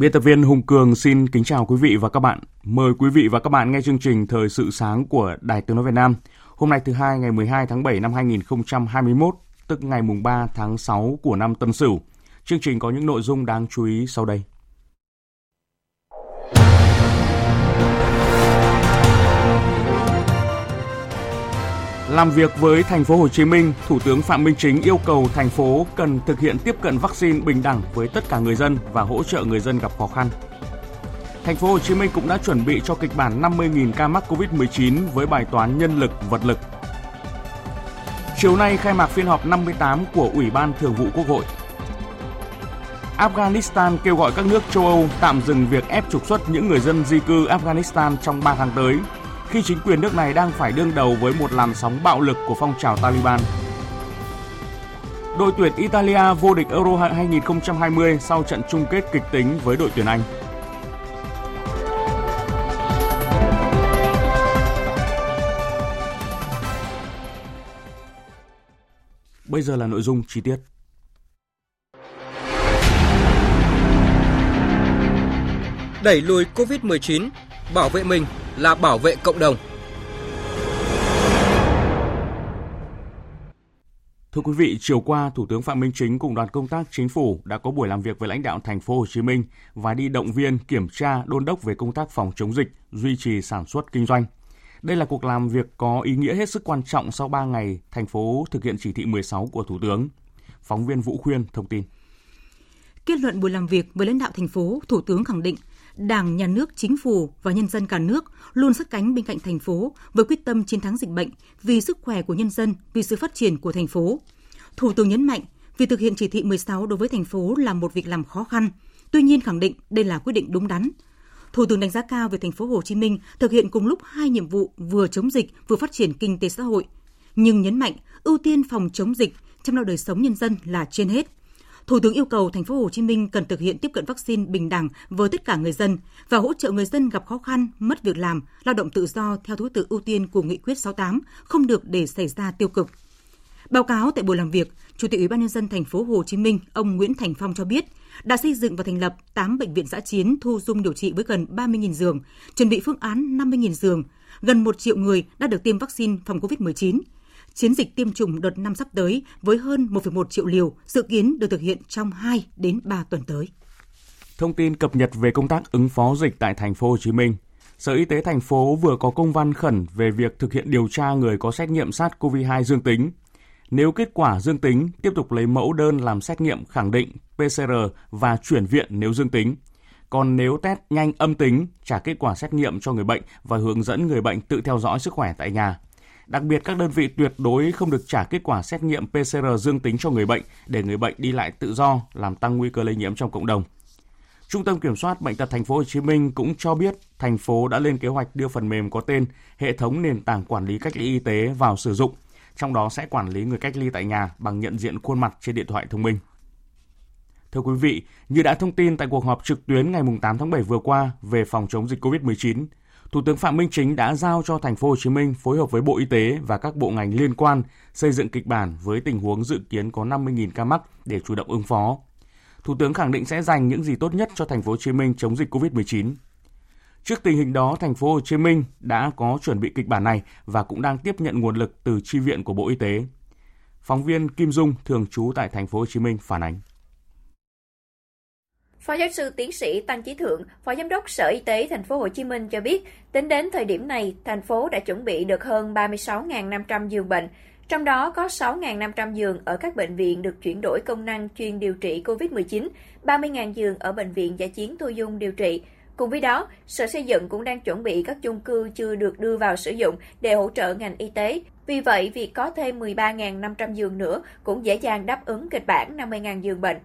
Biên tập viên Hùng Cường xin kính chào quý vị và các bạn. Mời quý vị và các bạn nghe chương trình Thời sự sáng của Đài Tiếng Nói Việt Nam. Hôm nay thứ hai ngày 12 tháng 7 năm 2021, tức ngày mùng 3 tháng 6 của năm Tân Sửu. Chương trình có những nội dung đáng chú ý sau đây. Làm việc với thành phố Hồ Chí Minh, Thủ tướng Phạm Minh Chính yêu cầu thành phố cần thực hiện tiếp cận vaccine bình đẳng với tất cả người dân và hỗ trợ người dân gặp khó khăn. Thành phố Hồ Chí Minh cũng đã chuẩn bị cho kịch bản 50.000 ca mắc Covid-19 với bài toán nhân lực, vật lực. Chiều nay khai mạc phiên họp 58 của Ủy ban Thường vụ Quốc hội. Afghanistan kêu gọi các nước châu Âu tạm dừng việc ép trục xuất những người dân di cư Afghanistan trong 3 tháng tới khi chính quyền nước này đang phải đương đầu với một làn sóng bạo lực của phong trào Taliban. Đội tuyển Italia vô địch Euro 2020 sau trận chung kết kịch tính với đội tuyển Anh. Bây giờ là nội dung chi tiết. Đẩy lùi Covid-19, bảo vệ mình là bảo vệ cộng đồng. Thưa quý vị, chiều qua, Thủ tướng Phạm Minh Chính cùng đoàn công tác chính phủ đã có buổi làm việc với lãnh đạo thành phố Hồ Chí Minh và đi động viên, kiểm tra, đôn đốc về công tác phòng chống dịch, duy trì sản xuất kinh doanh. Đây là cuộc làm việc có ý nghĩa hết sức quan trọng sau 3 ngày thành phố thực hiện chỉ thị 16 của Thủ tướng. Phóng viên Vũ Khuyên thông tin. Kết luận buổi làm việc với lãnh đạo thành phố, Thủ tướng khẳng định Đảng, Nhà nước, Chính phủ và nhân dân cả nước luôn sát cánh bên cạnh thành phố với quyết tâm chiến thắng dịch bệnh vì sức khỏe của nhân dân, vì sự phát triển của thành phố. Thủ tướng nhấn mạnh, việc thực hiện chỉ thị 16 đối với thành phố là một việc làm khó khăn, tuy nhiên khẳng định đây là quyết định đúng đắn. Thủ tướng đánh giá cao về thành phố Hồ Chí Minh thực hiện cùng lúc hai nhiệm vụ vừa chống dịch vừa phát triển kinh tế xã hội, nhưng nhấn mạnh ưu tiên phòng chống dịch chăm lo đời sống nhân dân là trên hết Thủ tướng yêu cầu thành phố Hồ Chí Minh cần thực hiện tiếp cận vaccine bình đẳng với tất cả người dân và hỗ trợ người dân gặp khó khăn, mất việc làm, lao động tự do theo thứ tự ưu tiên của Nghị quyết 68, không được để xảy ra tiêu cực. Báo cáo tại buổi làm việc, Chủ tịch Ủy ban nhân dân thành phố Hồ Chí Minh, ông Nguyễn Thành Phong cho biết, đã xây dựng và thành lập 8 bệnh viện giã chiến thu dung điều trị với gần 30.000 giường, chuẩn bị phương án 50.000 giường, gần 1 triệu người đã được tiêm vaccine phòng COVID-19 chiến dịch tiêm chủng đợt năm sắp tới với hơn 1,1 triệu liều dự kiến được thực hiện trong 2 đến 3 tuần tới. Thông tin cập nhật về công tác ứng phó dịch tại thành phố Hồ Chí Minh. Sở Y tế thành phố vừa có công văn khẩn về việc thực hiện điều tra người có xét nghiệm SARS-CoV-2 dương tính. Nếu kết quả dương tính, tiếp tục lấy mẫu đơn làm xét nghiệm khẳng định PCR và chuyển viện nếu dương tính. Còn nếu test nhanh âm tính, trả kết quả xét nghiệm cho người bệnh và hướng dẫn người bệnh tự theo dõi sức khỏe tại nhà. Đặc biệt các đơn vị tuyệt đối không được trả kết quả xét nghiệm PCR dương tính cho người bệnh để người bệnh đi lại tự do, làm tăng nguy cơ lây nhiễm trong cộng đồng. Trung tâm Kiểm soát bệnh tật thành phố Hồ Chí Minh cũng cho biết thành phố đã lên kế hoạch đưa phần mềm có tên hệ thống nền tảng quản lý cách ly y tế vào sử dụng, trong đó sẽ quản lý người cách ly tại nhà bằng nhận diện khuôn mặt trên điện thoại thông minh. Thưa quý vị, như đã thông tin tại cuộc họp trực tuyến ngày 8 tháng 7 vừa qua về phòng chống dịch COVID-19, Thủ tướng Phạm Minh Chính đã giao cho thành phố Hồ Chí Minh phối hợp với Bộ Y tế và các bộ ngành liên quan xây dựng kịch bản với tình huống dự kiến có 50.000 ca mắc để chủ động ứng phó. Thủ tướng khẳng định sẽ dành những gì tốt nhất cho thành phố Hồ Chí Minh chống dịch COVID-19. Trước tình hình đó, thành phố Hồ Chí Minh đã có chuẩn bị kịch bản này và cũng đang tiếp nhận nguồn lực từ chi viện của Bộ Y tế. Phóng viên Kim Dung thường trú tại thành phố Hồ Chí Minh phản ánh. Phó giáo sư tiến sĩ Tăng Chí Thượng, Phó Giám đốc Sở Y tế Thành phố Hồ Chí Minh cho biết, tính đến thời điểm này, thành phố đã chuẩn bị được hơn 36.500 giường bệnh, Trong đó có 6.500 giường ở các bệnh viện được chuyển đổi công năng chuyên điều trị COVID-19, 30.000 giường ở bệnh viện giả chiến thu dung điều trị. Cùng với đó, Sở Xây dựng cũng đang chuẩn bị các chung cư chưa được đưa vào sử dụng để hỗ trợ ngành y tế. Vì vậy, việc có thêm 13.500 giường nữa cũng dễ dàng đáp ứng kịch bản 50.000 giường bệnh.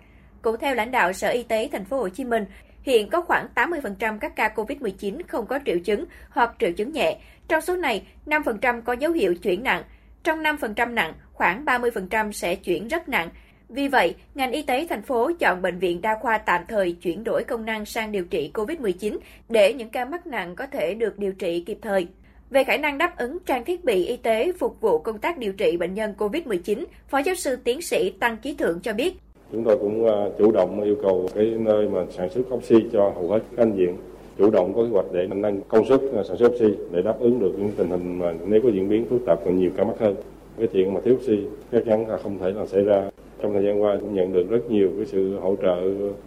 Cũng theo lãnh đạo Sở Y tế thành phố Hồ Chí Minh, hiện có khoảng 80% các ca COVID-19 không có triệu chứng hoặc triệu chứng nhẹ. Trong số này, 5% có dấu hiệu chuyển nặng. Trong 5% nặng, khoảng 30% sẽ chuyển rất nặng. Vì vậy, ngành y tế thành phố chọn bệnh viện đa khoa tạm thời chuyển đổi công năng sang điều trị COVID-19 để những ca mắc nặng có thể được điều trị kịp thời. Về khả năng đáp ứng trang thiết bị y tế phục vụ công tác điều trị bệnh nhân COVID-19, Phó giáo sư tiến sĩ Tăng Ký Thượng cho biết. Chúng tôi cũng à, chủ động yêu cầu cái nơi mà sản xuất oxy cho hầu hết các anh viện chủ động có kế hoạch để nâng công suất à, sản xuất oxy để đáp ứng được những tình hình mà nếu có diễn biến phức tạp còn nhiều ca mắc hơn. Cái chuyện mà thiếu oxy chắc chắn là không thể là xảy ra. Trong thời gian qua cũng nhận được rất nhiều cái sự hỗ trợ,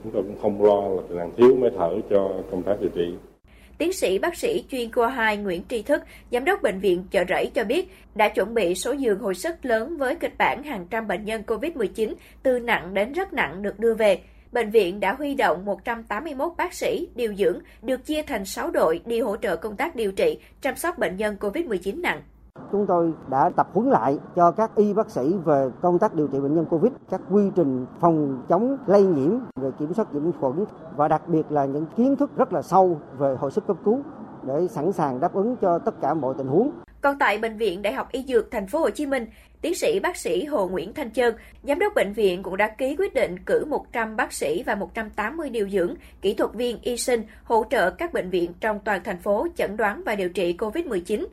chúng tôi cũng không lo là làm thiếu máy thở cho công tác điều trị. Tiến sĩ bác sĩ chuyên khoa 2 Nguyễn Tri Thức, giám đốc bệnh viện Chợ Rẫy cho biết đã chuẩn bị số giường hồi sức lớn với kịch bản hàng trăm bệnh nhân COVID-19 từ nặng đến rất nặng được đưa về. Bệnh viện đã huy động 181 bác sĩ điều dưỡng được chia thành 6 đội đi hỗ trợ công tác điều trị, chăm sóc bệnh nhân COVID-19 nặng. Chúng tôi đã tập huấn lại cho các y bác sĩ về công tác điều trị bệnh nhân Covid, các quy trình phòng chống lây nhiễm, về kiểm soát nhiễm khuẩn và đặc biệt là những kiến thức rất là sâu về hồi sức cấp cứu để sẵn sàng đáp ứng cho tất cả mọi tình huống. Còn tại bệnh viện Đại học Y Dược Thành phố Hồ Chí Minh, tiến sĩ bác sĩ Hồ Nguyễn Thanh Trơn, giám đốc bệnh viện cũng đã ký quyết định cử 100 bác sĩ và 180 điều dưỡng, kỹ thuật viên y sinh hỗ trợ các bệnh viện trong toàn thành phố chẩn đoán và điều trị COVID-19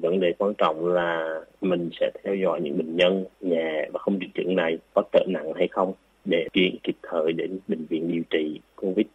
vấn đề quan trọng là mình sẽ theo dõi những bệnh nhân nhà và không triệu chứng này có trở nặng hay không để chuyển kịp thời đến bệnh viện điều trị covid.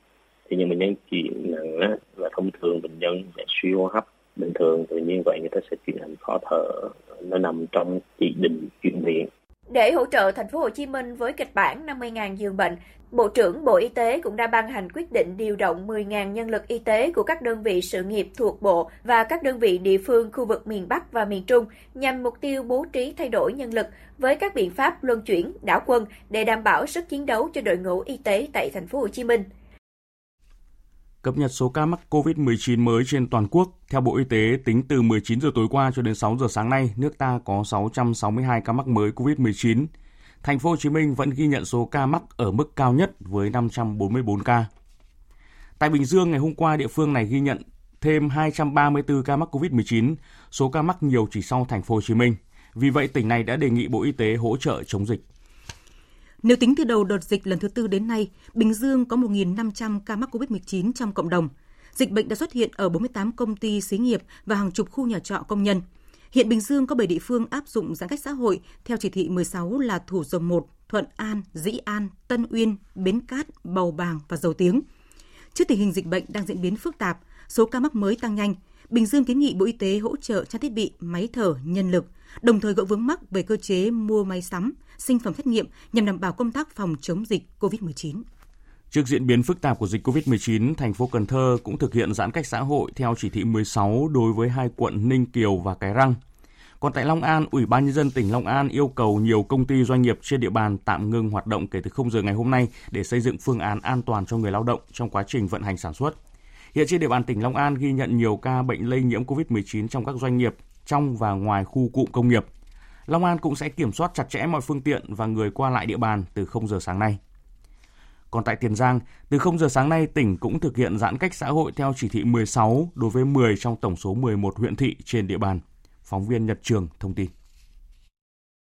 Thì những bệnh nhân chuyển nặng á, là thông thường bệnh nhân sẽ suy hô hấp bình thường tự nhiên vậy người ta sẽ chuyển thành khó thở. Nó nằm trong chỉ định chuyển viện. Để hỗ trợ thành phố Hồ Chí Minh với kịch bản 50.000 giường bệnh, Bộ trưởng Bộ Y tế cũng đã ban hành quyết định điều động 10.000 nhân lực y tế của các đơn vị sự nghiệp thuộc Bộ và các đơn vị địa phương khu vực miền Bắc và miền Trung nhằm mục tiêu bố trí thay đổi nhân lực với các biện pháp luân chuyển, đảo quân để đảm bảo sức chiến đấu cho đội ngũ y tế tại thành phố Hồ Chí Minh. Cập nhật số ca mắc COVID-19 mới trên toàn quốc, theo Bộ Y tế, tính từ 19 giờ tối qua cho đến 6 giờ sáng nay, nước ta có 662 ca mắc mới COVID-19. Thành phố Hồ Chí Minh vẫn ghi nhận số ca mắc ở mức cao nhất với 544 ca. Tại Bình Dương, ngày hôm qua địa phương này ghi nhận thêm 234 ca mắc COVID-19, số ca mắc nhiều chỉ sau thành phố Hồ Chí Minh. Vì vậy, tỉnh này đã đề nghị Bộ Y tế hỗ trợ chống dịch. Nếu tính từ đầu đợt dịch lần thứ tư đến nay, Bình Dương có 1.500 ca mắc COVID-19 trong cộng đồng. Dịch bệnh đã xuất hiện ở 48 công ty xí nghiệp và hàng chục khu nhà trọ công nhân. Hiện Bình Dương có 7 địa phương áp dụng giãn cách xã hội theo chỉ thị 16 là Thủ Dầu Một, Thuận An, Dĩ An, Tân Uyên, Bến Cát, Bầu Bàng và Dầu Tiếng. Trước tình hình dịch bệnh đang diễn biến phức tạp, số ca mắc mới tăng nhanh, Bình Dương kiến nghị Bộ Y tế hỗ trợ trang thiết bị, máy thở, nhân lực, đồng thời gỡ vướng mắc về cơ chế mua máy sắm, sinh phẩm xét nghiệm nhằm đảm bảo công tác phòng chống dịch COVID-19. Trước diễn biến phức tạp của dịch COVID-19, thành phố Cần Thơ cũng thực hiện giãn cách xã hội theo chỉ thị 16 đối với hai quận Ninh Kiều và Cái Răng. Còn tại Long An, Ủy ban nhân dân tỉnh Long An yêu cầu nhiều công ty doanh nghiệp trên địa bàn tạm ngừng hoạt động kể từ 0 giờ ngày hôm nay để xây dựng phương án an toàn cho người lao động trong quá trình vận hành sản xuất. Hiện trên địa bàn tỉnh Long An ghi nhận nhiều ca bệnh lây nhiễm COVID-19 trong các doanh nghiệp trong và ngoài khu cụm công nghiệp. Long An cũng sẽ kiểm soát chặt chẽ mọi phương tiện và người qua lại địa bàn từ 0 giờ sáng nay. Còn tại Tiền Giang, từ 0 giờ sáng nay, tỉnh cũng thực hiện giãn cách xã hội theo chỉ thị 16 đối với 10 trong tổng số 11 huyện thị trên địa bàn. Phóng viên Nhật Trường thông tin.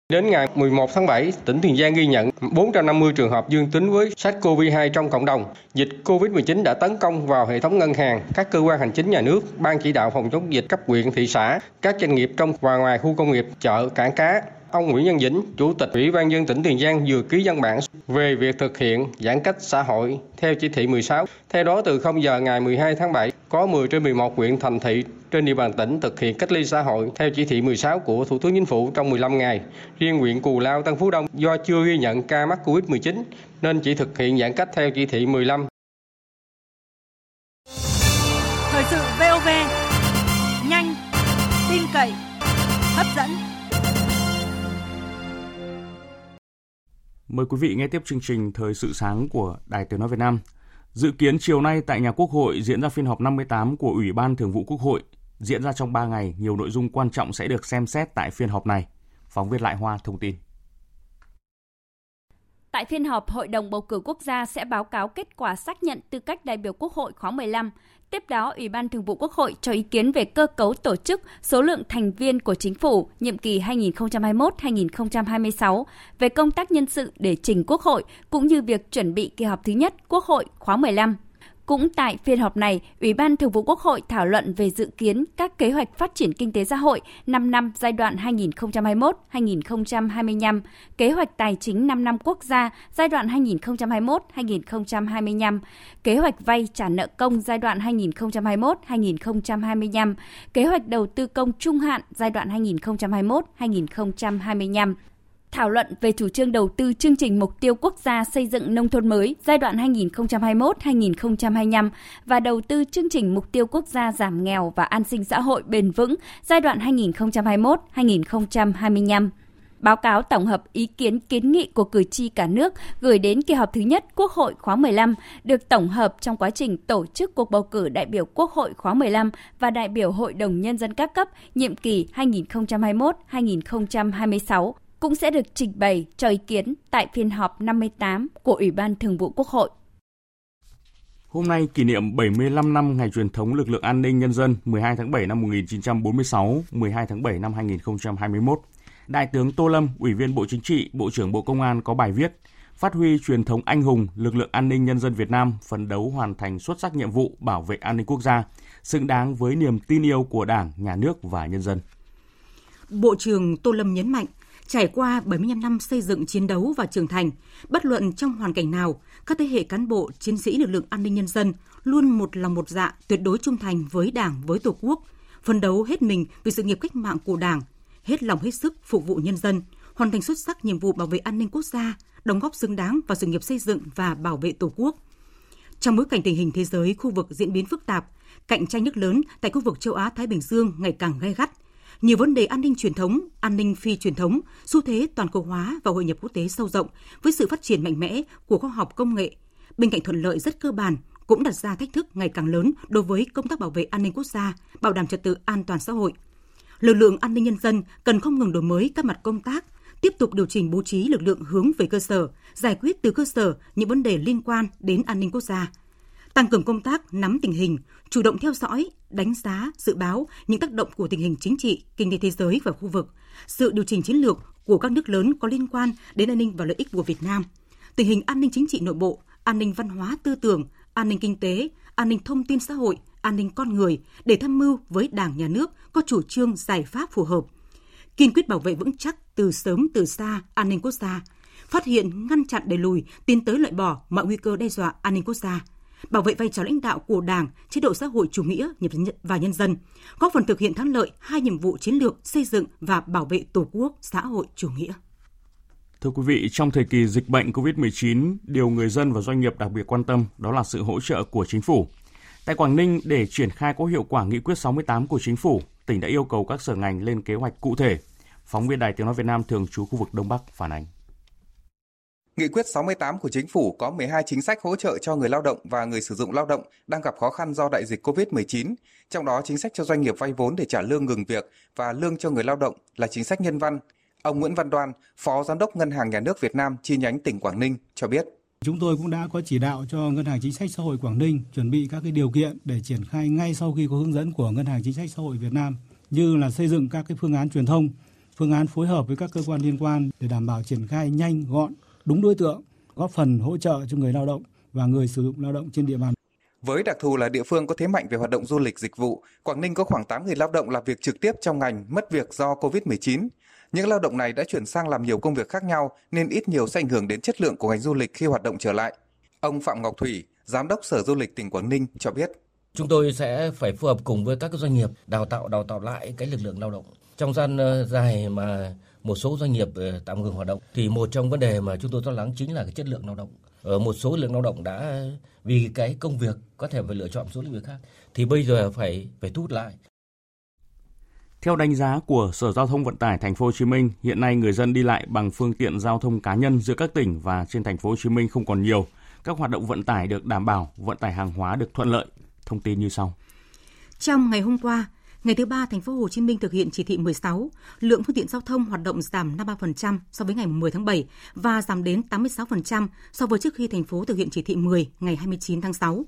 Đến ngày 11 tháng 7, tỉnh Tiền Giang ghi nhận 450 trường hợp dương tính với SARS-CoV-2 trong cộng đồng. Dịch COVID-19 đã tấn công vào hệ thống ngân hàng, các cơ quan hành chính nhà nước, ban chỉ đạo phòng chống dịch cấp huyện, thị xã, các doanh nghiệp trong và ngoài khu công nghiệp, chợ, cảng cá, Ông Nguyễn Văn Dĩnh, Chủ tịch Ủy ban dân tỉnh Tiền Giang vừa ký văn bản về việc thực hiện giãn cách xã hội theo chỉ thị 16. Theo đó, từ 0 giờ ngày 12 tháng 7, có 10 trên 11 huyện thành thị trên địa bàn tỉnh thực hiện cách ly xã hội theo chỉ thị 16 của Thủ tướng Chính phủ trong 15 ngày. Riêng huyện Cù Lao, Tân Phú Đông do chưa ghi nhận ca mắc COVID-19 nên chỉ thực hiện giãn cách theo chỉ thị 15. Thời sự Mời quý vị nghe tiếp chương trình Thời sự sáng của Đài Tiếng Nói Việt Nam. Dự kiến chiều nay tại nhà Quốc hội diễn ra phiên họp 58 của Ủy ban Thường vụ Quốc hội. Diễn ra trong 3 ngày, nhiều nội dung quan trọng sẽ được xem xét tại phiên họp này. Phóng viên Lại Hoa thông tin. Tại phiên họp, Hội đồng bầu cử quốc gia sẽ báo cáo kết quả xác nhận tư cách đại biểu Quốc hội khóa 15. Tiếp đó, Ủy ban Thường vụ Quốc hội cho ý kiến về cơ cấu tổ chức, số lượng thành viên của chính phủ nhiệm kỳ 2021-2026 về công tác nhân sự để trình Quốc hội cũng như việc chuẩn bị kỳ họp thứ nhất Quốc hội khóa 15 cũng tại phiên họp này, Ủy ban Thường vụ Quốc hội thảo luận về dự kiến các kế hoạch phát triển kinh tế xã hội 5 năm giai đoạn 2021-2025, kế hoạch tài chính 5 năm quốc gia giai đoạn 2021-2025, kế hoạch vay trả nợ công giai đoạn 2021-2025, kế hoạch đầu tư công trung hạn giai đoạn 2021-2025 thảo luận về chủ trương đầu tư chương trình mục tiêu quốc gia xây dựng nông thôn mới giai đoạn 2021-2025 và đầu tư chương trình mục tiêu quốc gia giảm nghèo và an sinh xã hội bền vững giai đoạn 2021-2025 báo cáo tổng hợp ý kiến kiến nghị của cử tri cả nước gửi đến kỳ họp thứ nhất Quốc hội khóa 15 được tổng hợp trong quá trình tổ chức cuộc bầu cử đại biểu Quốc hội khóa 15 và đại biểu Hội đồng Nhân dân các cấp nhiệm kỳ 2021-2026 cũng sẽ được trình bày cho ý kiến tại phiên họp 58 của Ủy ban Thường vụ Quốc hội. Hôm nay kỷ niệm 75 năm ngày truyền thống lực lượng an ninh nhân dân 12 tháng 7 năm 1946, 12 tháng 7 năm 2021. Đại tướng Tô Lâm, Ủy viên Bộ Chính trị, Bộ trưởng Bộ Công an có bài viết Phát huy truyền thống anh hùng, lực lượng an ninh nhân dân Việt Nam phấn đấu hoàn thành xuất sắc nhiệm vụ bảo vệ an ninh quốc gia, xứng đáng với niềm tin yêu của Đảng, Nhà nước và nhân dân. Bộ trưởng Tô Lâm nhấn mạnh, Trải qua 75 năm xây dựng chiến đấu và trưởng thành, bất luận trong hoàn cảnh nào, các thế hệ cán bộ, chiến sĩ lực lượng an ninh nhân dân luôn một lòng một dạ tuyệt đối trung thành với Đảng, với Tổ quốc, phấn đấu hết mình vì sự nghiệp cách mạng của Đảng, hết lòng hết sức phục vụ nhân dân, hoàn thành xuất sắc nhiệm vụ bảo vệ an ninh quốc gia, đóng góp xứng đáng vào sự nghiệp xây dựng và bảo vệ Tổ quốc. Trong bối cảnh tình hình thế giới khu vực diễn biến phức tạp, cạnh tranh nước lớn tại khu vực châu Á Thái Bình Dương ngày càng gay gắt, nhiều vấn đề an ninh truyền thống, an ninh phi truyền thống, xu thế toàn cầu hóa và hội nhập quốc tế sâu rộng với sự phát triển mạnh mẽ của khoa học công nghệ. Bên cạnh thuận lợi rất cơ bản, cũng đặt ra thách thức ngày càng lớn đối với công tác bảo vệ an ninh quốc gia, bảo đảm trật tự an toàn xã hội. Lực lượng an ninh nhân dân cần không ngừng đổi mới các mặt công tác, tiếp tục điều chỉnh bố trí lực lượng hướng về cơ sở, giải quyết từ cơ sở những vấn đề liên quan đến an ninh quốc gia, tăng cường công tác nắm tình hình, chủ động theo dõi, đánh giá, dự báo những tác động của tình hình chính trị, kinh tế thế giới và khu vực, sự điều chỉnh chiến lược của các nước lớn có liên quan đến an ninh và lợi ích của Việt Nam, tình hình an ninh chính trị nội bộ, an ninh văn hóa tư tưởng, an ninh kinh tế, an ninh thông tin xã hội, an ninh con người để tham mưu với Đảng, Nhà nước có chủ trương giải pháp phù hợp. Kiên quyết bảo vệ vững chắc từ sớm từ xa an ninh quốc gia, phát hiện, ngăn chặn đẩy lùi, tiến tới loại bỏ mọi nguy cơ đe dọa an ninh quốc gia – bảo vệ vai trò lãnh đạo của Đảng, chế độ xã hội chủ nghĩa và nhân dân, góp phần thực hiện thắng lợi hai nhiệm vụ chiến lược xây dựng và bảo vệ Tổ quốc xã hội chủ nghĩa. Thưa quý vị, trong thời kỳ dịch bệnh COVID-19, điều người dân và doanh nghiệp đặc biệt quan tâm đó là sự hỗ trợ của chính phủ. Tại Quảng Ninh, để triển khai có hiệu quả nghị quyết 68 của chính phủ, tỉnh đã yêu cầu các sở ngành lên kế hoạch cụ thể. Phóng viên Đài Tiếng Nói Việt Nam thường trú khu vực Đông Bắc phản ánh. Nghị quyết 68 của chính phủ có 12 chính sách hỗ trợ cho người lao động và người sử dụng lao động đang gặp khó khăn do đại dịch COVID-19, trong đó chính sách cho doanh nghiệp vay vốn để trả lương ngừng việc và lương cho người lao động là chính sách nhân văn. Ông Nguyễn Văn Đoan, Phó Giám đốc Ngân hàng Nhà nước Việt Nam chi nhánh tỉnh Quảng Ninh cho biết. Chúng tôi cũng đã có chỉ đạo cho Ngân hàng Chính sách Xã hội Quảng Ninh chuẩn bị các cái điều kiện để triển khai ngay sau khi có hướng dẫn của Ngân hàng Chính sách Xã hội Việt Nam như là xây dựng các cái phương án truyền thông, phương án phối hợp với các cơ quan liên quan để đảm bảo triển khai nhanh, gọn, đúng đối tượng, góp phần hỗ trợ cho người lao động và người sử dụng lao động trên địa bàn. Với đặc thù là địa phương có thế mạnh về hoạt động du lịch dịch vụ, Quảng Ninh có khoảng 8 người lao động làm việc trực tiếp trong ngành mất việc do Covid-19. Những lao động này đã chuyển sang làm nhiều công việc khác nhau nên ít nhiều sẽ ảnh hưởng đến chất lượng của ngành du lịch khi hoạt động trở lại. Ông Phạm Ngọc Thủy, Giám đốc Sở Du lịch tỉnh Quảng Ninh cho biết. Chúng tôi sẽ phải phù hợp cùng với các doanh nghiệp đào tạo đào tạo lại cái lực lượng lao động. Trong gian ờ, dài mà một số doanh nghiệp ờ, tạm ngừng hoạt động thì một trong vấn đề mà chúng tôi lo lắng chính là cái chất lượng lao động ở một số lượng lao động đã vì cái công việc có thể phải lựa chọn số lĩnh vực khác thì bây giờ phải phải thu hút lại Theo đánh giá của Sở Giao thông Vận tải Thành phố Hồ Chí Minh, hiện nay người dân đi lại bằng phương tiện giao thông cá nhân giữa các tỉnh và trên Thành phố Hồ Chí Minh không còn nhiều. Các hoạt động vận tải được đảm bảo, vận tải hàng hóa được thuận lợi. Thông tin như sau. Trong ngày hôm qua, ngày thứ ba thành phố Hồ Chí Minh thực hiện chỉ thị 16, lượng phương tiện giao thông hoạt động giảm 53% so với ngày 10 tháng 7 và giảm đến 86% so với trước khi thành phố thực hiện chỉ thị 10 ngày 29 tháng 6.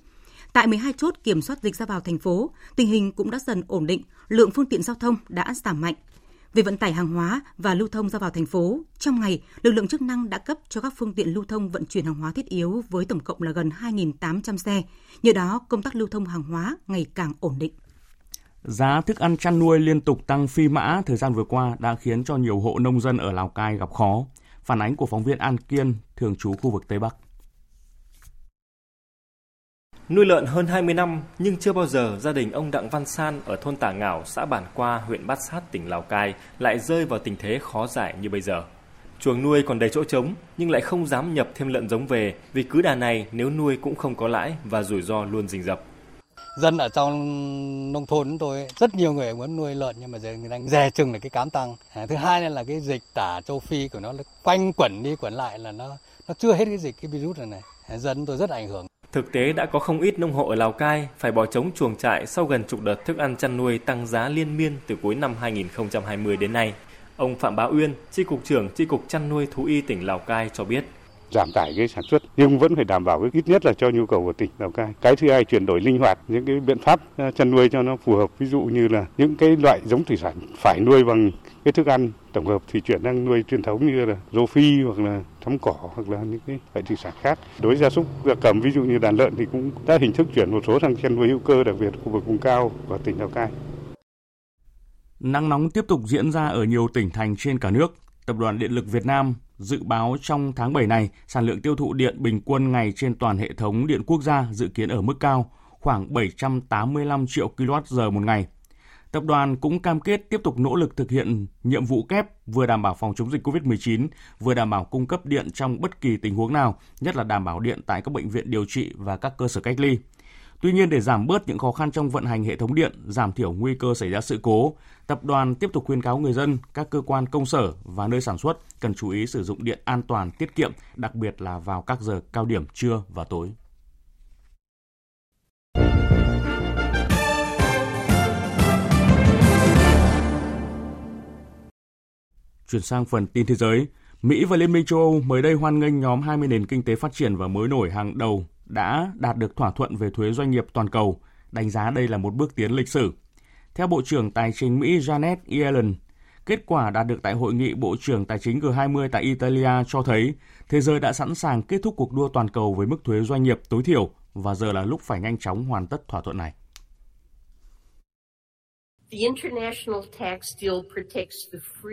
Tại 12 chốt kiểm soát dịch ra vào thành phố, tình hình cũng đã dần ổn định, lượng phương tiện giao thông đã giảm mạnh. Về vận tải hàng hóa và lưu thông ra vào thành phố, trong ngày, lực lượng chức năng đã cấp cho các phương tiện lưu thông vận chuyển hàng hóa thiết yếu với tổng cộng là gần 2.800 xe. Nhờ đó, công tác lưu thông hàng hóa ngày càng ổn định. Giá thức ăn chăn nuôi liên tục tăng phi mã thời gian vừa qua đã khiến cho nhiều hộ nông dân ở Lào Cai gặp khó. Phản ánh của phóng viên An Kiên, thường trú khu vực Tây Bắc. Nuôi lợn hơn 20 năm nhưng chưa bao giờ gia đình ông Đặng Văn San ở thôn Tả Ngảo, xã Bản Qua, huyện Bát Sát, tỉnh Lào Cai lại rơi vào tình thế khó giải như bây giờ. Chuồng nuôi còn đầy chỗ trống nhưng lại không dám nhập thêm lợn giống về vì cứ đà này nếu nuôi cũng không có lãi và rủi ro luôn rình rập. Dân ở trong nông thôn chúng tôi rất nhiều người muốn nuôi lợn nhưng mà giờ người đang dè chừng là cái cám tăng. À, thứ hai là cái dịch tả châu Phi của nó quanh quẩn đi quẩn lại là nó nó chưa hết cái dịch cái virus này này. À, dân tôi rất ảnh hưởng. Thực tế đã có không ít nông hộ ở Lào Cai phải bỏ trống chuồng trại sau gần chục đợt thức ăn chăn nuôi tăng giá liên miên từ cuối năm 2020 đến nay. Ông Phạm Bá Uyên, Chi cục trưởng Chi cục chăn nuôi thú y tỉnh Lào Cai cho biết giảm tải cái sản xuất, nhưng vẫn phải đảm bảo cái ít nhất là cho nhu cầu của tỉnh Lào Cai. Cái thứ hai, chuyển đổi linh hoạt, những cái biện pháp à, chăn nuôi cho nó phù hợp ví dụ như là những cái loại giống thủy sản phải nuôi bằng cái thức ăn tổng hợp thì chuyển sang nuôi truyền thống như là rô phi hoặc là thắm cỏ hoặc là những cái loại thủy sản khác. Đối gia súc, gia cầm, ví dụ như đàn lợn thì cũng đã hình thức chuyển một số sang chăn nuôi hữu cơ, đặc biệt khu vực vùng cao của tỉnh Lào Cai. Nắng nóng tiếp tục diễn ra ở nhiều tỉnh thành trên cả nước. Tập đoàn Điện lực Việt Nam dự báo trong tháng 7 này, sản lượng tiêu thụ điện bình quân ngày trên toàn hệ thống điện quốc gia dự kiến ở mức cao, khoảng 785 triệu kWh một ngày. Tập đoàn cũng cam kết tiếp tục nỗ lực thực hiện nhiệm vụ kép vừa đảm bảo phòng chống dịch COVID-19, vừa đảm bảo cung cấp điện trong bất kỳ tình huống nào, nhất là đảm bảo điện tại các bệnh viện điều trị và các cơ sở cách ly. Tuy nhiên để giảm bớt những khó khăn trong vận hành hệ thống điện, giảm thiểu nguy cơ xảy ra sự cố, tập đoàn tiếp tục khuyên cáo người dân, các cơ quan công sở và nơi sản xuất cần chú ý sử dụng điện an toàn, tiết kiệm, đặc biệt là vào các giờ cao điểm trưa và tối. Chuyển sang phần tin thế giới, Mỹ và Liên minh châu Âu mới đây hoan nghênh nhóm 20 nền kinh tế phát triển và mới nổi hàng đầu đã đạt được thỏa thuận về thuế doanh nghiệp toàn cầu, đánh giá đây là một bước tiến lịch sử. Theo Bộ trưởng Tài chính Mỹ Janet Yellen, kết quả đạt được tại hội nghị Bộ trưởng Tài chính G20 tại Italia cho thấy thế giới đã sẵn sàng kết thúc cuộc đua toàn cầu với mức thuế doanh nghiệp tối thiểu và giờ là lúc phải nhanh chóng hoàn tất thỏa thuận này.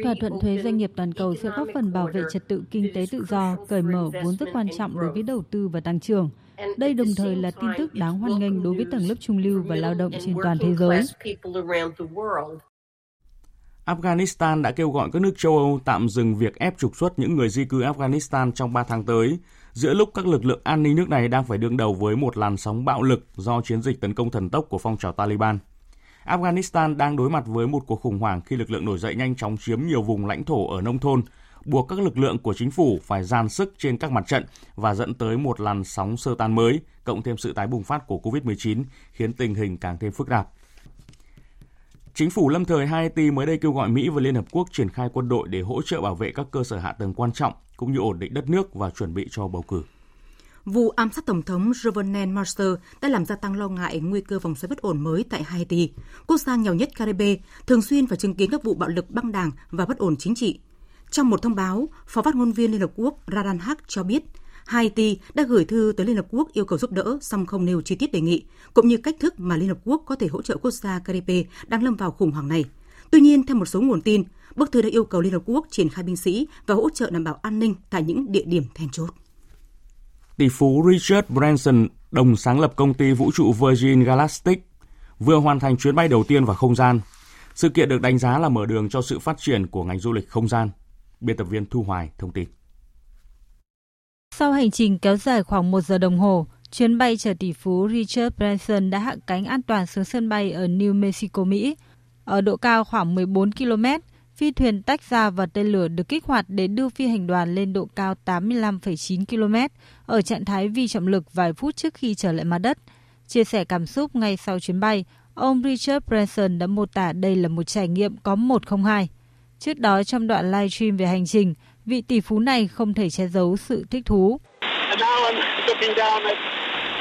Thỏa thuận thuế doanh nghiệp toàn cầu sẽ góp phần bảo vệ trật tự kinh tế tự do, cởi mở vốn rất quan trọng đối với đầu tư và tăng trưởng. Đây đồng thời là tin tức đáng hoan nghênh đối với tầng lớp trung lưu và lao động trên toàn thế giới. Afghanistan đã kêu gọi các nước châu Âu tạm dừng việc ép trục xuất những người di cư Afghanistan trong 3 tháng tới, giữa lúc các lực lượng an ninh nước này đang phải đương đầu với một làn sóng bạo lực do chiến dịch tấn công thần tốc của phong trào Taliban. Afghanistan đang đối mặt với một cuộc khủng hoảng khi lực lượng nổi dậy nhanh chóng chiếm nhiều vùng lãnh thổ ở nông thôn, buộc các lực lượng của chính phủ phải gian sức trên các mặt trận và dẫn tới một làn sóng sơ tán mới, cộng thêm sự tái bùng phát của COVID-19 khiến tình hình càng thêm phức tạp. Chính phủ lâm thời Haiti mới đây kêu gọi Mỹ và Liên Hợp Quốc triển khai quân đội để hỗ trợ bảo vệ các cơ sở hạ tầng quan trọng cũng như ổn định đất nước và chuẩn bị cho bầu cử. Vụ ám sát Tổng thống Jovenel Moise đã làm gia tăng lo ngại nguy cơ vòng xoáy bất ổn mới tại Haiti, quốc gia nghèo nhất Caribe, thường xuyên phải chứng kiến các vụ bạo lực băng đảng và bất ổn chính trị. Trong một thông báo, Phó phát ngôn viên Liên Hợp Quốc Radan Haq cho biết, Haiti đã gửi thư tới Liên Hợp Quốc yêu cầu giúp đỡ, song không nêu chi tiết đề nghị, cũng như cách thức mà Liên Hợp Quốc có thể hỗ trợ quốc gia Caribe đang lâm vào khủng hoảng này. Tuy nhiên, theo một số nguồn tin, bức thư đã yêu cầu Liên Hợp Quốc triển khai binh sĩ và hỗ trợ đảm bảo an ninh tại những địa điểm then chốt. Tỷ phú Richard Branson, đồng sáng lập công ty vũ trụ Virgin Galactic, vừa hoàn thành chuyến bay đầu tiên vào không gian. Sự kiện được đánh giá là mở đường cho sự phát triển của ngành du lịch không gian. Biên tập viên Thu Hoài thông tin. Sau hành trình kéo dài khoảng một giờ đồng hồ, chuyến bay chở tỷ phú Richard Branson đã hạ cánh an toàn xuống sân bay ở New Mexico, Mỹ. Ở độ cao khoảng 14 km, phi thuyền tách ra và tên lửa được kích hoạt để đưa phi hành đoàn lên độ cao 85,9 km ở trạng thái vi trọng lực vài phút trước khi trở lại mặt đất. Chia sẻ cảm xúc ngay sau chuyến bay, ông Richard Branson đã mô tả đây là một trải nghiệm có một không hai. Trước đó trong đoạn livestream về hành trình, vị tỷ phú này không thể che giấu sự thích thú.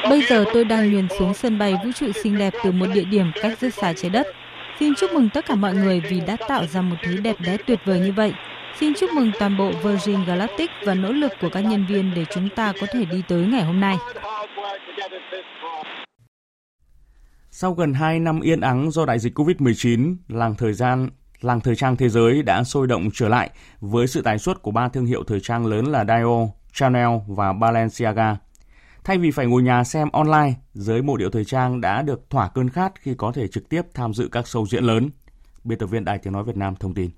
Bây giờ tôi đang nhìn xuống sân bay vũ trụ xinh đẹp từ một địa điểm cách rất xa trái đất. Xin chúc mừng tất cả mọi người vì đã tạo ra một thứ đẹp đẽ tuyệt vời như vậy. Xin chúc mừng toàn bộ Virgin Galactic và nỗ lực của các nhân viên để chúng ta có thể đi tới ngày hôm nay. Sau gần 2 năm yên ắng do đại dịch COVID-19, làng thời gian làng thời trang thế giới đã sôi động trở lại với sự tái xuất của ba thương hiệu thời trang lớn là Dior, Chanel và Balenciaga. Thay vì phải ngồi nhà xem online, giới mộ điệu thời trang đã được thỏa cơn khát khi có thể trực tiếp tham dự các show diễn lớn. Biên tập viên Đài Tiếng Nói Việt Nam thông tin.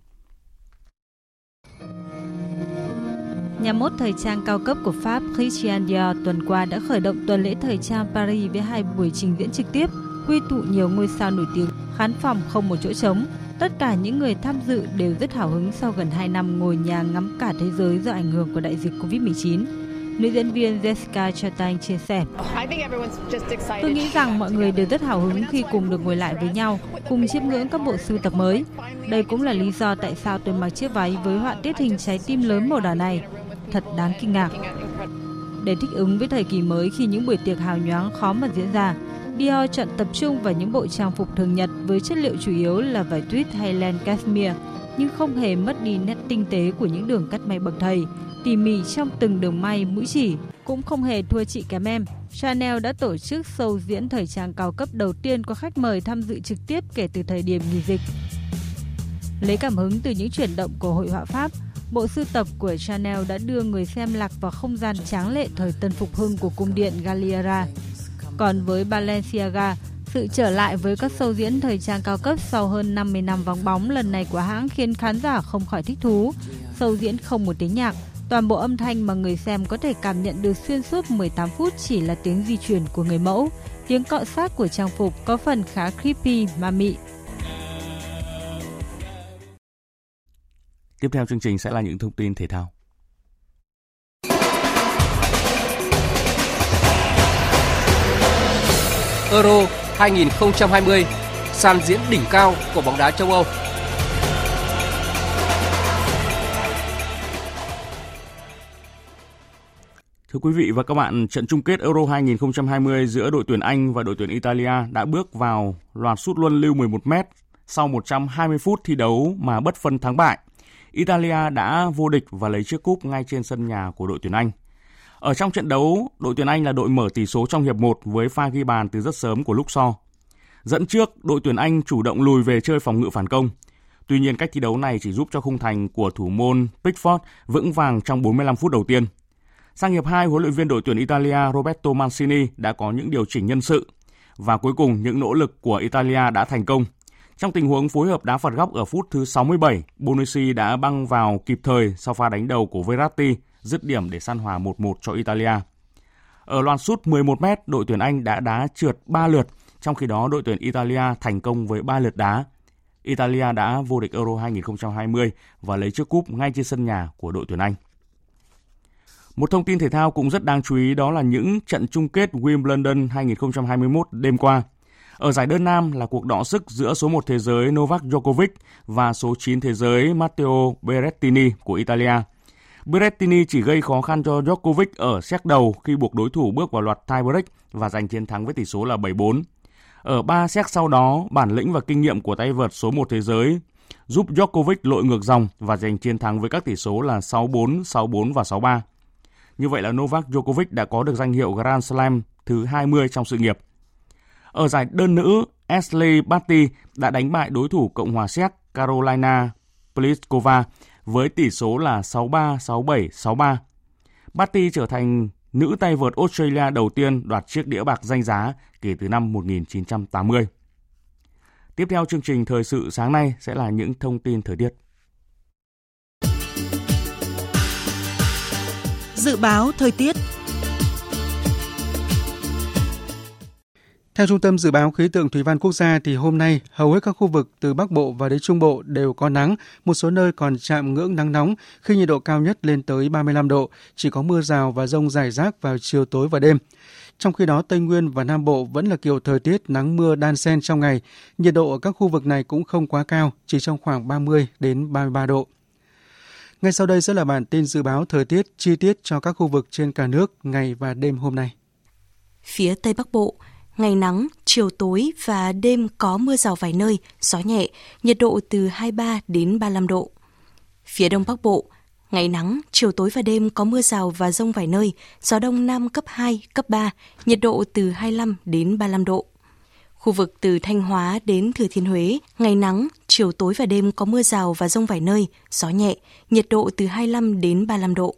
Nhà mốt thời trang cao cấp của Pháp Christian Dior tuần qua đã khởi động tuần lễ thời trang Paris với hai buổi trình diễn trực tiếp, quy tụ nhiều ngôi sao nổi tiếng, khán phòng không một chỗ trống. Tất cả những người tham dự đều rất hào hứng sau gần 2 năm ngồi nhà ngắm cả thế giới do ảnh hưởng của đại dịch Covid-19. Nữ diễn viên Jessica Chastain chia sẻ. Tôi nghĩ rằng mọi người đều rất hào hứng khi cùng được ngồi lại với nhau, cùng chiêm ngưỡng các bộ sưu tập mới. Đây cũng là lý do tại sao tôi mặc chiếc váy với họa tiết hình trái tim lớn màu đỏ này. Thật đáng kinh ngạc. Để thích ứng với thời kỳ mới khi những buổi tiệc hào nhoáng khó mà diễn ra, Dior chọn tập trung vào những bộ trang phục thường nhật với chất liệu chủ yếu là vải tuyết hay len cashmere, nhưng không hề mất đi nét tinh tế của những đường cắt may bậc thầy, tỉ mỉ trong từng đường may mũi chỉ, cũng không hề thua chị kém em. Chanel đã tổ chức show diễn thời trang cao cấp đầu tiên có khách mời tham dự trực tiếp kể từ thời điểm nghỉ dịch. Lấy cảm hứng từ những chuyển động của hội họa Pháp, bộ sưu tập của Chanel đã đưa người xem lạc vào không gian tráng lệ thời tân phục hưng của cung điện Galliera. Còn với Balenciaga, sự trở lại với các show diễn thời trang cao cấp sau hơn 50 năm vắng bóng lần này của hãng khiến khán giả không khỏi thích thú. Show diễn không một tiếng nhạc, toàn bộ âm thanh mà người xem có thể cảm nhận được xuyên suốt 18 phút chỉ là tiếng di chuyển của người mẫu. Tiếng cọ sát của trang phục có phần khá creepy, mà mị. Tiếp theo chương trình sẽ là những thông tin thể thao. Euro 2020, sàn diễn đỉnh cao của bóng đá châu Âu. Thưa quý vị và các bạn, trận chung kết Euro 2020 giữa đội tuyển Anh và đội tuyển Italia đã bước vào loạt sút luân lưu 11 m sau 120 phút thi đấu mà bất phân thắng bại. Italia đã vô địch và lấy chiếc cúp ngay trên sân nhà của đội tuyển Anh. Ở trong trận đấu, đội tuyển Anh là đội mở tỷ số trong hiệp 1 với pha ghi bàn từ rất sớm của lúc so. Dẫn trước, đội tuyển Anh chủ động lùi về chơi phòng ngự phản công. Tuy nhiên cách thi đấu này chỉ giúp cho khung thành của thủ môn Pickford vững vàng trong 45 phút đầu tiên. Sang hiệp 2, huấn luyện viên đội tuyển Italia Roberto Mancini đã có những điều chỉnh nhân sự và cuối cùng những nỗ lực của Italia đã thành công. Trong tình huống phối hợp đá phạt góc ở phút thứ 67, Bonucci đã băng vào kịp thời sau pha đánh đầu của Verratti dứt điểm để san hòa 1-1 cho Italia. Ở loạt sút 11 m, đội tuyển Anh đã đá trượt 3 lượt, trong khi đó đội tuyển Italia thành công với 3 lượt đá. Italia đã vô địch Euro 2020 và lấy chiếc cúp ngay trên sân nhà của đội tuyển Anh. Một thông tin thể thao cũng rất đáng chú ý đó là những trận chung kết Wimbledon 2021 đêm qua. Ở giải đơn nam là cuộc đọ sức giữa số 1 thế giới Novak Djokovic và số 9 thế giới Matteo Berrettini của Italia – Berrettini chỉ gây khó khăn cho Djokovic ở set đầu khi buộc đối thủ bước vào loạt tiebreak và giành chiến thắng với tỷ số là 7-4. Ở 3 set sau đó, bản lĩnh và kinh nghiệm của tay vợt số 1 thế giới giúp Djokovic lội ngược dòng và giành chiến thắng với các tỷ số là 6-4, 6-4 và 6-3. Như vậy là Novak Djokovic đã có được danh hiệu Grand Slam thứ 20 trong sự nghiệp. Ở giải đơn nữ, Ashley Barty đã đánh bại đối thủ Cộng hòa Séc Carolina Pliskova với tỷ số là 6-3, 6-7, 6-3. Barty trở thành nữ tay vợt Australia đầu tiên đoạt chiếc đĩa bạc danh giá kể từ năm 1980. Tiếp theo chương trình thời sự sáng nay sẽ là những thông tin thời tiết. Dự báo thời tiết Theo Trung tâm Dự báo Khí tượng Thủy văn Quốc gia thì hôm nay hầu hết các khu vực từ Bắc Bộ và đến Trung Bộ đều có nắng, một số nơi còn chạm ngưỡng nắng nóng khi nhiệt độ cao nhất lên tới 35 độ, chỉ có mưa rào và rông rải rác vào chiều tối và đêm. Trong khi đó, Tây Nguyên và Nam Bộ vẫn là kiểu thời tiết nắng mưa đan xen trong ngày. Nhiệt độ ở các khu vực này cũng không quá cao, chỉ trong khoảng 30 đến 33 độ. Ngay sau đây sẽ là bản tin dự báo thời tiết chi tiết cho các khu vực trên cả nước ngày và đêm hôm nay. Phía Tây Bắc Bộ, ngày nắng, chiều tối và đêm có mưa rào vài nơi, gió nhẹ, nhiệt độ từ 23 đến 35 độ. Phía Đông Bắc Bộ, ngày nắng, chiều tối và đêm có mưa rào và rông vài nơi, gió đông nam cấp 2, cấp 3, nhiệt độ từ 25 đến 35 độ. Khu vực từ Thanh Hóa đến Thừa Thiên Huế, ngày nắng, chiều tối và đêm có mưa rào và rông vài nơi, gió nhẹ, nhiệt độ từ 25 đến 35 độ.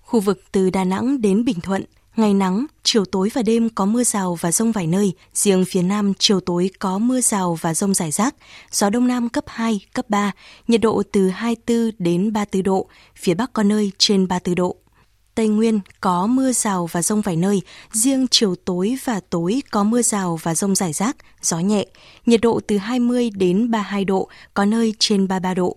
Khu vực từ Đà Nẵng đến Bình Thuận, ngày nắng, chiều tối và đêm có mưa rào và rông vài nơi, riêng phía Nam chiều tối có mưa rào và rông rải rác, gió Đông Nam cấp 2, cấp 3, nhiệt độ từ 24 đến 34 độ, phía Bắc có nơi trên 34 độ. Tây Nguyên có mưa rào và rông vài nơi, riêng chiều tối và tối có mưa rào và rông rải rác, gió nhẹ, nhiệt độ từ 20 đến 32 độ, có nơi trên 33 độ.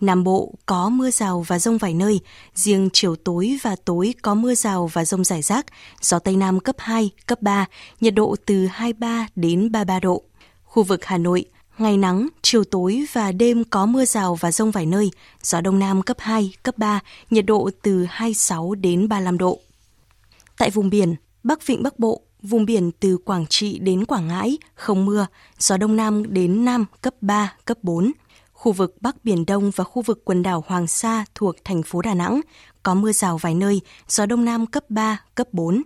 Nam Bộ có mưa rào và rông vài nơi, riêng chiều tối và tối có mưa rào và rông rải rác, gió Tây Nam cấp 2, cấp 3, nhiệt độ từ 23 đến 33 độ. Khu vực Hà Nội, ngày nắng, chiều tối và đêm có mưa rào và rông vài nơi, gió Đông Nam cấp 2, cấp 3, nhiệt độ từ 26 đến 35 độ. Tại vùng biển, Bắc Vịnh Bắc Bộ, vùng biển từ Quảng Trị đến Quảng Ngãi, không mưa, gió Đông Nam đến Nam cấp 3, cấp 4. Khu vực Bắc Biển Đông và khu vực quần đảo Hoàng Sa thuộc thành phố Đà Nẵng có mưa rào vài nơi, gió Đông Nam cấp 3, cấp 4.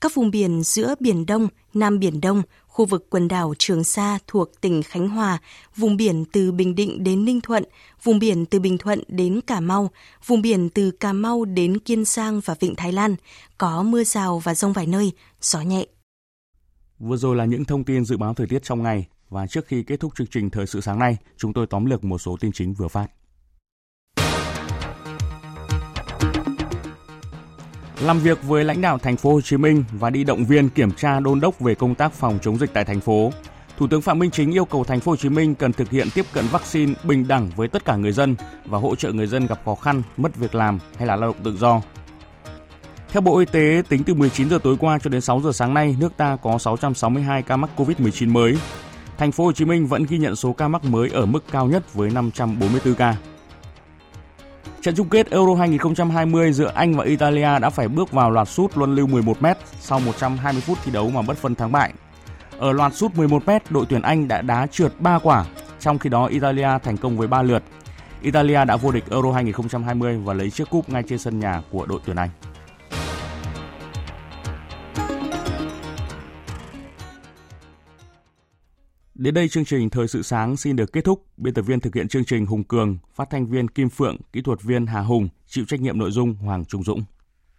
Các vùng biển giữa Biển Đông, Nam Biển Đông, khu vực quần đảo Trường Sa thuộc tỉnh Khánh Hòa, vùng biển từ Bình Định đến Ninh Thuận, vùng biển từ Bình Thuận đến Cà Mau, vùng biển từ Cà Mau đến Kiên Giang và Vịnh Thái Lan, có mưa rào và rông vài nơi, gió nhẹ. Vừa rồi là những thông tin dự báo thời tiết trong ngày và trước khi kết thúc chương trình thời sự sáng nay, chúng tôi tóm lược một số tin chính vừa phát. làm việc với lãnh đạo thành phố Hồ Chí Minh và đi động viên kiểm tra đôn đốc về công tác phòng chống dịch tại thành phố. Thủ tướng Phạm Minh Chính yêu cầu thành phố Hồ Chí Minh cần thực hiện tiếp cận vaccine bình đẳng với tất cả người dân và hỗ trợ người dân gặp khó khăn, mất việc làm hay là lao động tự do. Theo Bộ Y tế, tính từ 19 giờ tối qua cho đến 6 giờ sáng nay, nước ta có 662 ca mắc COVID-19 mới. Thành phố Hồ Chí Minh vẫn ghi nhận số ca mắc mới ở mức cao nhất với 544 ca. Trận chung kết Euro 2020 giữa Anh và Italia đã phải bước vào loạt sút luân lưu 11m sau 120 phút thi đấu mà bất phân thắng bại. Ở loạt sút 11m, đội tuyển Anh đã đá trượt 3 quả, trong khi đó Italia thành công với 3 lượt. Italia đã vô địch Euro 2020 và lấy chiếc cúp ngay trên sân nhà của đội tuyển Anh. Đến đây chương trình Thời sự sáng xin được kết thúc. Biên tập viên thực hiện chương trình Hùng Cường, phát thanh viên Kim Phượng, kỹ thuật viên Hà Hùng, chịu trách nhiệm nội dung Hoàng Trung Dũng.